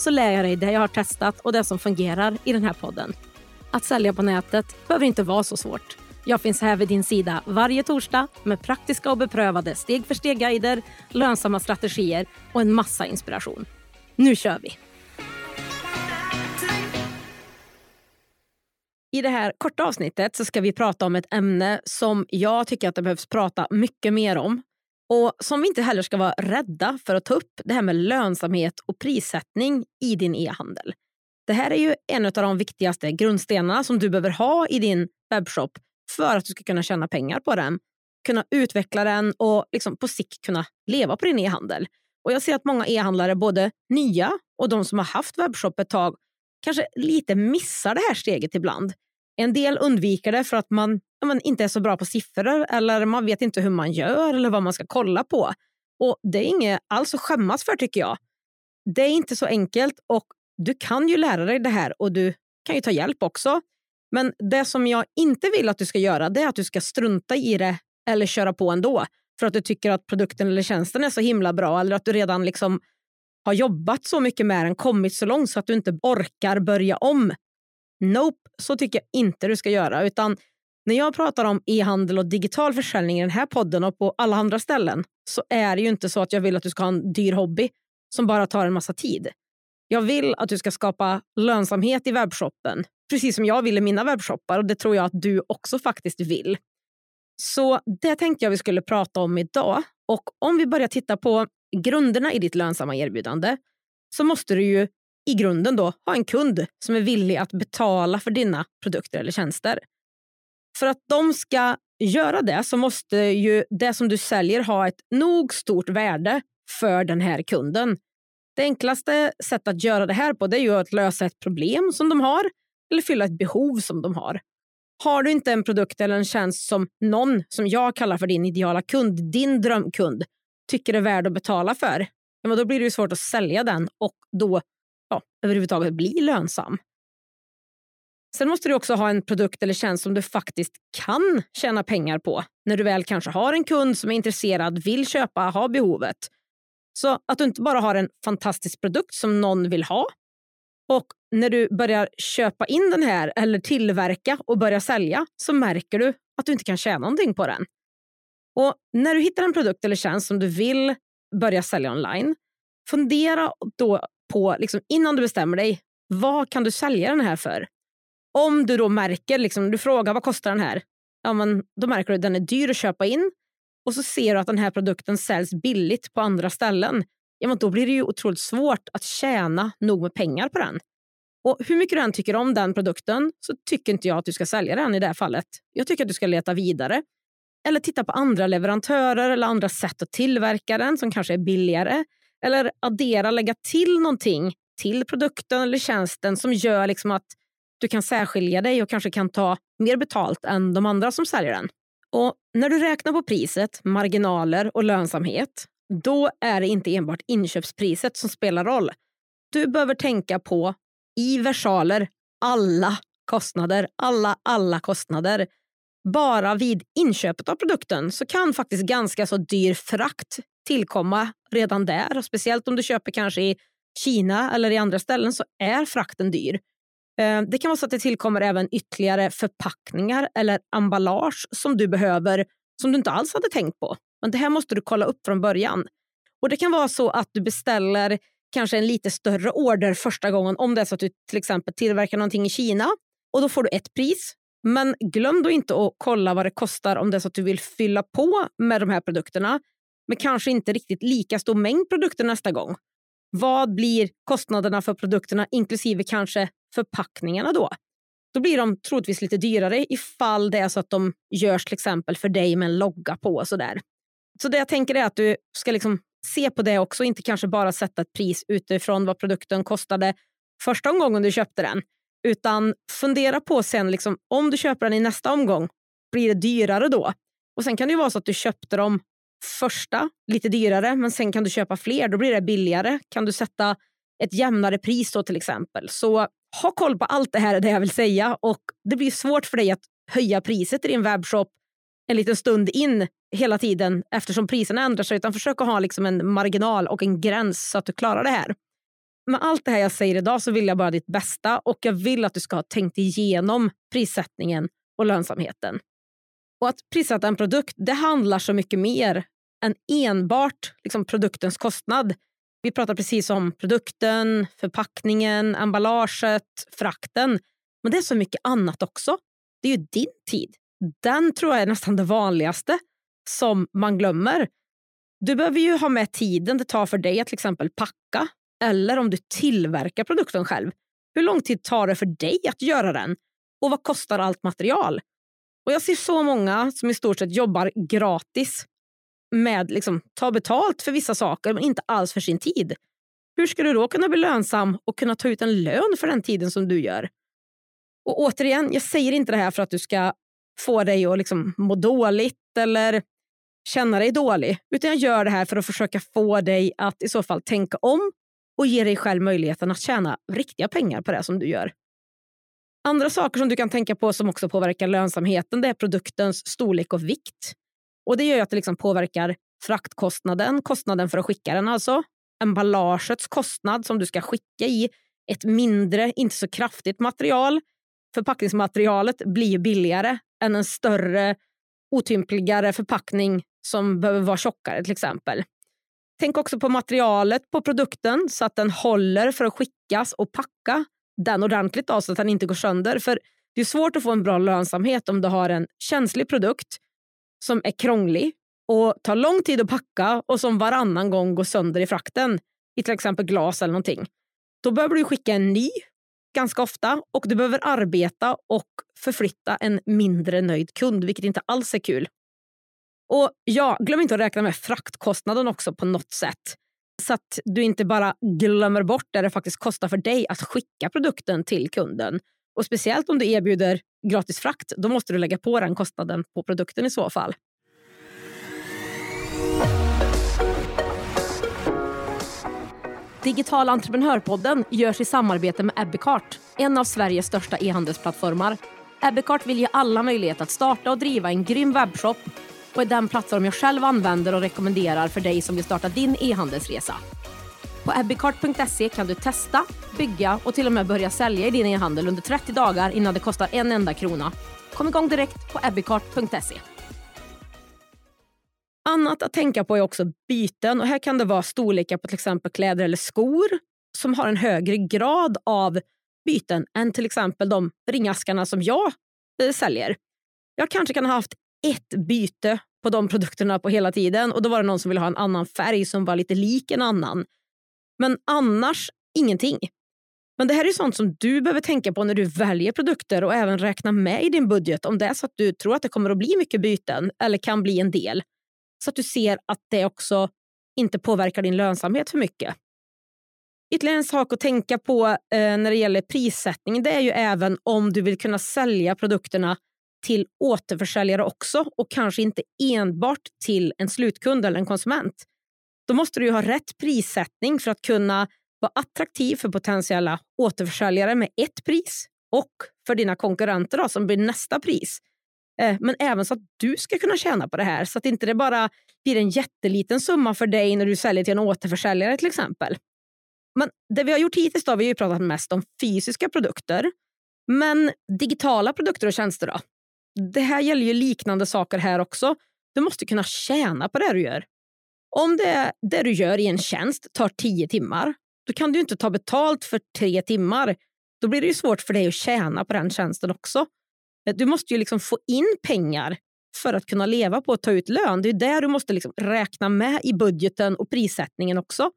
så lär jag dig det jag har testat och det som fungerar i den här podden. Att sälja på nätet behöver inte vara så svårt. Jag finns här vid din sida varje torsdag med praktiska och beprövade steg för steg-guider, lönsamma strategier och en massa inspiration. Nu kör vi! I det här korta avsnittet så ska vi prata om ett ämne som jag tycker att det behövs prata mycket mer om och som vi inte heller ska vara rädda för att ta upp, det här med lönsamhet och prissättning i din e-handel. Det här är ju en av de viktigaste grundstenarna som du behöver ha i din webbshop för att du ska kunna tjäna pengar på den, kunna utveckla den och liksom på sikt kunna leva på din e-handel. Och Jag ser att många e-handlare, både nya och de som har haft webbshop ett tag, kanske lite missar det här steget ibland. En del undviker det för att man, man inte är så bra på siffror eller man vet inte hur man gör eller vad man ska kolla på. Och Det är inget alls att skämmas för tycker jag. Det är inte så enkelt och du kan ju lära dig det här och du kan ju ta hjälp också. Men det som jag inte vill att du ska göra det är att du ska strunta i det eller köra på ändå för att du tycker att produkten eller tjänsten är så himla bra eller att du redan liksom har jobbat så mycket med den, kommit så långt så att du inte orkar börja om. Nope, så tycker jag inte du ska göra. Utan när jag pratar om e-handel och digital försäljning i den här podden och på alla andra ställen så är det ju inte så att jag vill att du ska ha en dyr hobby som bara tar en massa tid. Jag vill att du ska skapa lönsamhet i webbshoppen, precis som jag vill i mina webbshoppar och det tror jag att du också faktiskt vill. Så det tänkte jag vi skulle prata om idag. Och om vi börjar titta på grunderna i ditt lönsamma erbjudande så måste du ju i grunden då ha en kund som är villig att betala för dina produkter eller tjänster. För att de ska göra det så måste ju det som du säljer ha ett nog stort värde för den här kunden. Det enklaste sättet att göra det här på det är ju att lösa ett problem som de har eller fylla ett behov som de har. Har du inte en produkt eller en tjänst som någon som jag kallar för din ideala kund, din drömkund, tycker är värd att betala för, ja, då blir det svårt att sälja den och då ja, överhuvudtaget bli lönsam. Sen måste du också ha en produkt eller tjänst som du faktiskt kan tjäna pengar på när du väl kanske har en kund som är intresserad, vill köpa, har behovet. Så att du inte bara har en fantastisk produkt som någon vill ha och när du börjar köpa in den här eller tillverka och börja sälja så märker du att du inte kan tjäna någonting på den. Och När du hittar en produkt eller tjänst som du vill börja sälja online, fundera då på, liksom, innan du bestämmer dig, vad kan du sälja den här för? Om du då märker, liksom, du frågar vad kostar den här? Ja, men då märker du att den är dyr att köpa in och så ser du att den här produkten säljs billigt på andra ställen. Ja, men då blir det ju otroligt svårt att tjäna nog med pengar på den. Och Hur mycket du än tycker om den produkten så tycker inte jag att du ska sälja den i det här fallet. Jag tycker att du ska leta vidare. Eller titta på andra leverantörer eller andra sätt att tillverka den som kanske är billigare eller addera, lägga till någonting till produkten eller tjänsten som gör liksom att du kan särskilja dig och kanske kan ta mer betalt än de andra som säljer den. Och När du räknar på priset, marginaler och lönsamhet då är det inte enbart inköpspriset som spelar roll. Du behöver tänka på i versaler alla kostnader, alla, alla kostnader. Bara vid inköpet av produkten så kan faktiskt ganska så dyr frakt tillkomma redan där. Och speciellt om du köper kanske i Kina eller i andra ställen så är frakten dyr. Eh, det kan vara så att det tillkommer även ytterligare förpackningar eller emballage som du behöver som du inte alls hade tänkt på. Men det här måste du kolla upp från början. Och Det kan vara så att du beställer kanske en lite större order första gången om det är så att du till exempel tillverkar någonting i Kina och då får du ett pris. Men glöm då inte att kolla vad det kostar om det är så att du vill fylla på med de här produkterna men kanske inte riktigt lika stor mängd produkter nästa gång. Vad blir kostnaderna för produkterna inklusive kanske förpackningarna då? Då blir de troligtvis lite dyrare ifall det är så att de görs till exempel för dig med en logga på. Och så där. Så det jag tänker är att du ska liksom se på det också, inte kanske bara sätta ett pris utifrån vad produkten kostade första omgången du köpte den. Utan fundera på sen, liksom, om du köper den i nästa omgång, blir det dyrare då? Och Sen kan det vara så att du köpte dem första lite dyrare, men sen kan du köpa fler. Då blir det billigare. Kan du sätta ett jämnare pris då till exempel. Så ha koll på allt det här är det jag vill säga. Och Det blir svårt för dig att höja priset i din webbshop en liten stund in hela tiden eftersom priserna ändrar sig. Utan försök att ha liksom en marginal och en gräns så att du klarar det här. Med allt det här jag säger idag så vill jag bara ditt bästa och jag vill att du ska ha tänkt igenom prissättningen och lönsamheten. Och att prissätta en produkt det handlar så mycket mer än enbart liksom, produktens kostnad. Vi pratar precis om produkten, förpackningen, emballaget, frakten. Men det är så mycket annat också. Det är ju din tid. Den tror jag är nästan det vanligaste som man glömmer. Du behöver ju ha med tiden det tar för dig att till exempel packa eller om du tillverkar produkten själv. Hur lång tid tar det för dig att göra den? Och vad kostar allt material? Och Jag ser så många som i stort sett jobbar gratis med liksom, ta betalt för vissa saker men inte alls för sin tid. Hur ska du då kunna bli lönsam och kunna ta ut en lön för den tiden som du gör? Och återigen, jag säger inte det här för att du ska få dig att liksom må dåligt eller känna dig dålig. Utan jag gör det här för att försöka få dig att i så fall tänka om och ge dig själv möjligheten att tjäna riktiga pengar på det som du gör. Andra saker som du kan tänka på som också påverkar lönsamheten det är produktens storlek och vikt. Och Det gör att det liksom påverkar fraktkostnaden, kostnaden för att skicka den alltså. Emballagets kostnad som du ska skicka i ett mindre, inte så kraftigt material. Förpackningsmaterialet blir billigare än en större, otympligare förpackning som behöver vara tjockare till exempel. Tänk också på materialet på produkten så att den håller för att skickas och packa den ordentligt då, så att den inte går sönder. För Det är svårt att få en bra lönsamhet om du har en känslig produkt som är krånglig och tar lång tid att packa och som varannan gång går sönder i frakten i till exempel glas eller någonting. Då behöver du skicka en ny ganska ofta och du behöver arbeta och förflytta en mindre nöjd kund, vilket inte alls är kul. Och ja, glöm inte att räkna med fraktkostnaden också på något sätt. Så att du inte bara glömmer bort det det faktiskt kostar för dig att skicka produkten till kunden. Och Speciellt om du erbjuder gratis frakt, då måste du lägga på den kostnaden på produkten i så fall. Digital entreprenörpodden görs i samarbete med Ebbecart, en av Sveriges största e-handelsplattformar. Ebbecart vill ge alla möjlighet att starta och driva en grym webbshop och är den plattform jag själv använder och rekommenderar för dig som vill starta din e-handelsresa. På ebbicart.se kan du testa, bygga och till och med börja sälja i din e-handel under 30 dagar innan det kostar en enda krona. Kom igång direkt på ebbicart.se. Annat att tänka på är också byten. Och här kan det vara storlekar på till exempel kläder eller skor som har en högre grad av byten än till exempel de ringaskarna som jag eh, säljer. Jag kanske kan ha haft ett byte på de produkterna på hela tiden och då var det någon som ville ha en annan färg som var lite lik en annan. Men annars ingenting. Men det här är sånt som du behöver tänka på när du väljer produkter och även räkna med i din budget om det är så att du tror att det kommer att bli mycket byten eller kan bli en del. Så att du ser att det också inte påverkar din lönsamhet för mycket. Ytterligare en sak att tänka på eh, när det gäller prissättning det är ju även om du vill kunna sälja produkterna till återförsäljare också och kanske inte enbart till en slutkund eller en konsument. Då måste du ha rätt prissättning för att kunna vara attraktiv för potentiella återförsäljare med ett pris och för dina konkurrenter då, som blir nästa pris. Eh, men även så att du ska kunna tjäna på det här så att inte det bara blir en jätteliten summa för dig när du säljer till en återförsäljare till exempel. Men det vi har gjort hittills då, vi har pratat mest om fysiska produkter. Men digitala produkter och tjänster då? Det här gäller ju liknande saker här också. Du måste kunna tjäna på det du gör. Om det, det du gör i en tjänst tar tio timmar, då kan du inte ta betalt för tre timmar. Då blir det ju svårt för dig att tjäna på den tjänsten också. Eh, du måste ju liksom få in pengar för att kunna leva på att ta ut lön. Det är det du måste liksom räkna med i budgeten och prissättningen också.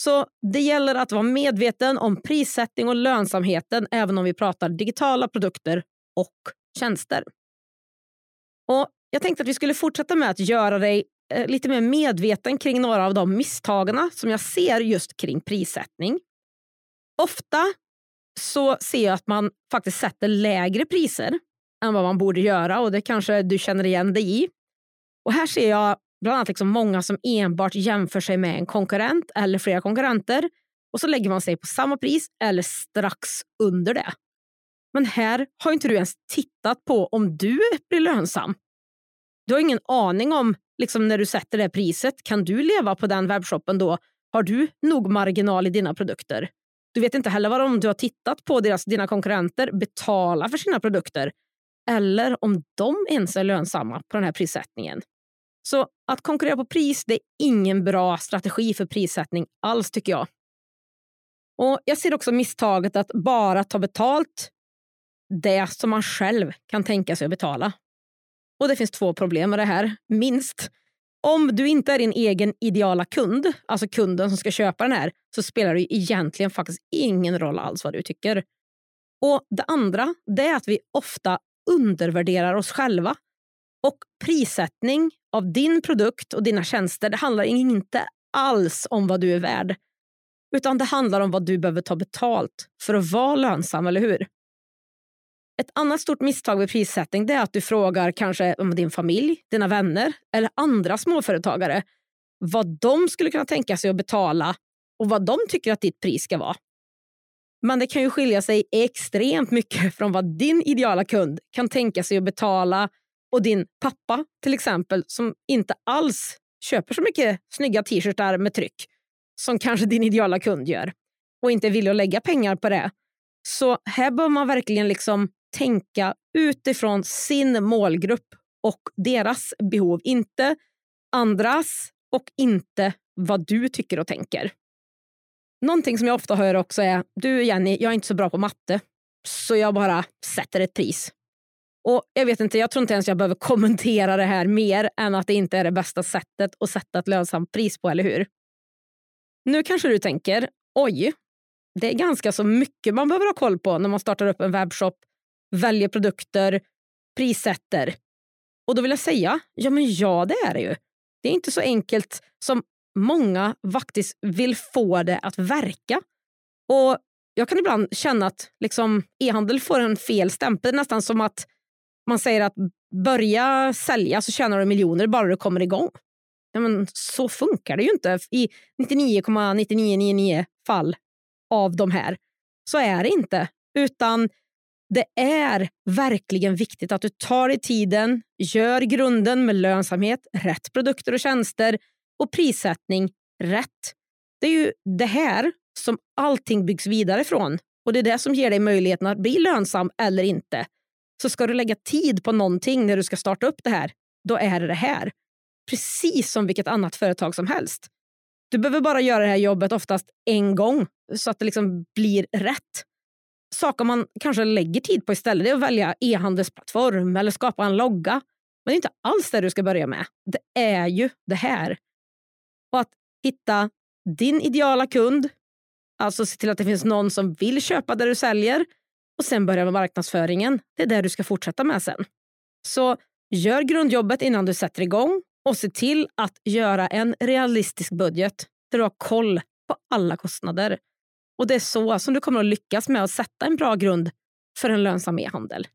Så det gäller att vara medveten om prissättning och lönsamheten även om vi pratar digitala produkter och tjänster. Och Jag tänkte att vi skulle fortsätta med att göra dig eh, lite mer medveten kring några av de misstagen som jag ser just kring prissättning. Ofta så ser jag att man faktiskt sätter lägre priser än vad man borde göra och det kanske du känner igen dig i. Och här ser jag bland annat liksom många som enbart jämför sig med en konkurrent eller flera konkurrenter och så lägger man sig på samma pris eller strax under det. Men här har inte du ens tittat på om du blir lönsam. Du har ingen aning om liksom när du sätter det priset, kan du leva på den webbshoppen då? Har du nog marginal i dina produkter? Du vet inte heller vad om du har tittat på deras, dina konkurrenter betala för sina produkter eller om de ens är lönsamma på den här prissättningen. Så att konkurrera på pris det är ingen bra strategi för prissättning alls tycker jag. Och Jag ser också misstaget att bara ta betalt det som man själv kan tänka sig att betala. Och Det finns två problem med det här, minst. Om du inte är din egen ideala kund, alltså kunden som ska köpa den här, så spelar det egentligen faktiskt ingen roll alls vad du tycker. Och Det andra det är att vi ofta undervärderar oss själva. Och prissättning av din produkt och dina tjänster det handlar inte alls om vad du är värd. Utan det handlar om vad du behöver ta betalt för att vara lönsam, eller hur? Ett annat stort misstag vid prissättning är att du frågar kanske om din familj, dina vänner eller andra småföretagare vad de skulle kunna tänka sig att betala och vad de tycker att ditt pris ska vara. Men det kan ju skilja sig extremt mycket från vad din ideala kund kan tänka sig att betala och din pappa till exempel som inte alls köper så mycket snygga t-shirtar med tryck som kanske din ideala kund gör och inte vill att lägga pengar på det. Så här bör man verkligen liksom tänka utifrån sin målgrupp och deras behov. Inte andras och inte vad du tycker och tänker. Någonting som jag ofta hör också är du Jenny, jag är inte så bra på matte så jag bara sätter ett pris. Och Jag vet inte, jag tror inte ens jag behöver kommentera det här mer än att det inte är det bästa sättet att sätta ett lönsamt pris på, eller hur? Nu kanske du tänker, oj, det är ganska så mycket man behöver ha koll på när man startar upp en webbshop, väljer produkter, prissätter. Och då vill jag säga, ja men ja det är det ju. Det är inte så enkelt som många faktiskt vill få det att verka. Och Jag kan ibland känna att liksom, e-handel får en fel stämpel, nästan som att man säger att börja sälja så tjänar du miljoner bara du kommer igång. Ja, men så funkar det ju inte. I 99,9999 fall av de här så är det inte. Utan det är verkligen viktigt att du tar dig tiden, gör grunden med lönsamhet, rätt produkter och tjänster och prissättning rätt. Det är ju det här som allting byggs vidare från och det är det som ger dig möjligheten att bli lönsam eller inte. Så ska du lägga tid på någonting när du ska starta upp det här, då är det det här. Precis som vilket annat företag som helst. Du behöver bara göra det här jobbet oftast en gång så att det liksom blir rätt. Saker man kanske lägger tid på istället är att välja e-handelsplattform eller skapa en logga. Men det är inte alls det du ska börja med. Det är ju det här. Och att hitta din ideala kund, alltså se till att det finns någon som vill köpa det du säljer och sen börja med marknadsföringen. Det är det du ska fortsätta med sen. Så gör grundjobbet innan du sätter igång och se till att göra en realistisk budget där du har koll på alla kostnader. Och Det är så som du kommer att lyckas med att sätta en bra grund för en lönsam e-handel.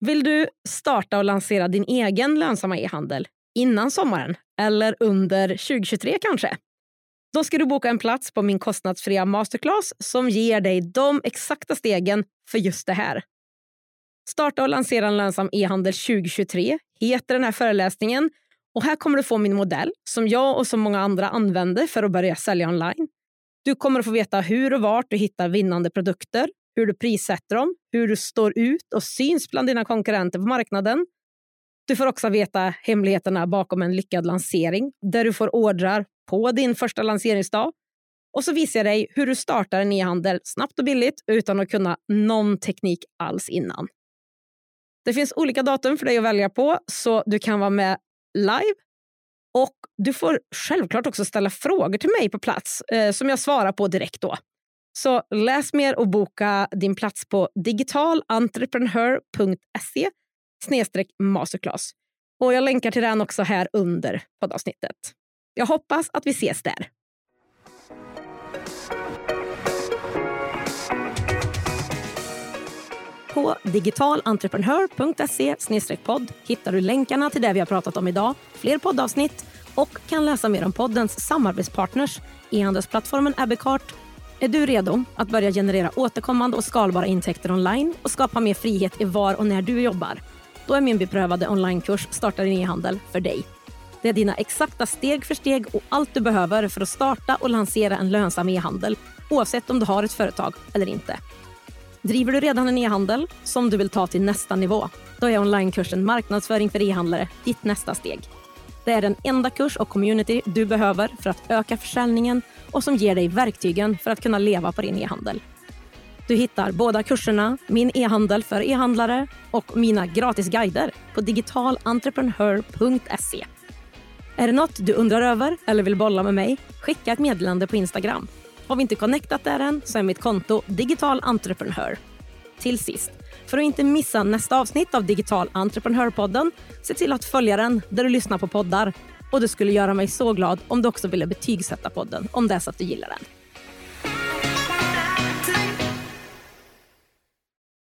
Vill du starta och lansera din egen lönsamma e-handel innan sommaren eller under 2023 kanske? Då ska du boka en plats på min kostnadsfria masterclass som ger dig de exakta stegen för just det här. Starta och lansera en lönsam e-handel 2023 heter den här föreläsningen och här kommer du få min modell som jag och så många andra använder för att börja sälja online. Du kommer att få veta hur och vart du hittar vinnande produkter, hur du prissätter dem, hur du står ut och syns bland dina konkurrenter på marknaden. Du får också veta hemligheterna bakom en lyckad lansering där du får ordrar på din första lanseringsdag. Och så visar jag dig hur du startar en e-handel snabbt och billigt utan att kunna någon teknik alls innan. Det finns olika datum för dig att välja på så du kan vara med live. Du får självklart också ställa frågor till mig på plats eh, som jag svarar på direkt då. Så läs mer och boka din plats på digitalentreprenör.se masterclass. Och jag länkar till den också här under poddavsnittet. Jag hoppas att vi ses där. På digitalentreprenör.se podd hittar du länkarna till det vi har pratat om idag, fler poddavsnitt och kan läsa mer om poddens samarbetspartners, e-handelsplattformen Abbeycart. Är du redo att börja generera återkommande och skalbara intäkter online och skapa mer frihet i var och när du jobbar? Då är min beprövade onlinekurs Starta din e-handel för dig. Det är dina exakta steg för steg och allt du behöver för att starta och lansera en lönsam e-handel oavsett om du har ett företag eller inte. Driver du redan en e-handel som du vill ta till nästa nivå? Då är onlinekursen Marknadsföring för e-handlare ditt nästa steg. Det är den enda kurs och community du behöver för att öka försäljningen och som ger dig verktygen för att kunna leva på din e-handel. Du hittar båda kurserna, min e-handel för e-handlare och mina gratis guider på digitalentreprenör.se. Är det något du undrar över eller vill bolla med mig? Skicka ett meddelande på Instagram. Har vi inte connectat där än så är mitt konto Digital Entreprenör. Till sist, för att inte missa nästa avsnitt av Digital Entreprenörpodden, se till att följa den där du lyssnar på poddar. Och det skulle göra mig så glad om du också ville betygsätta podden om det är så att du gillar den.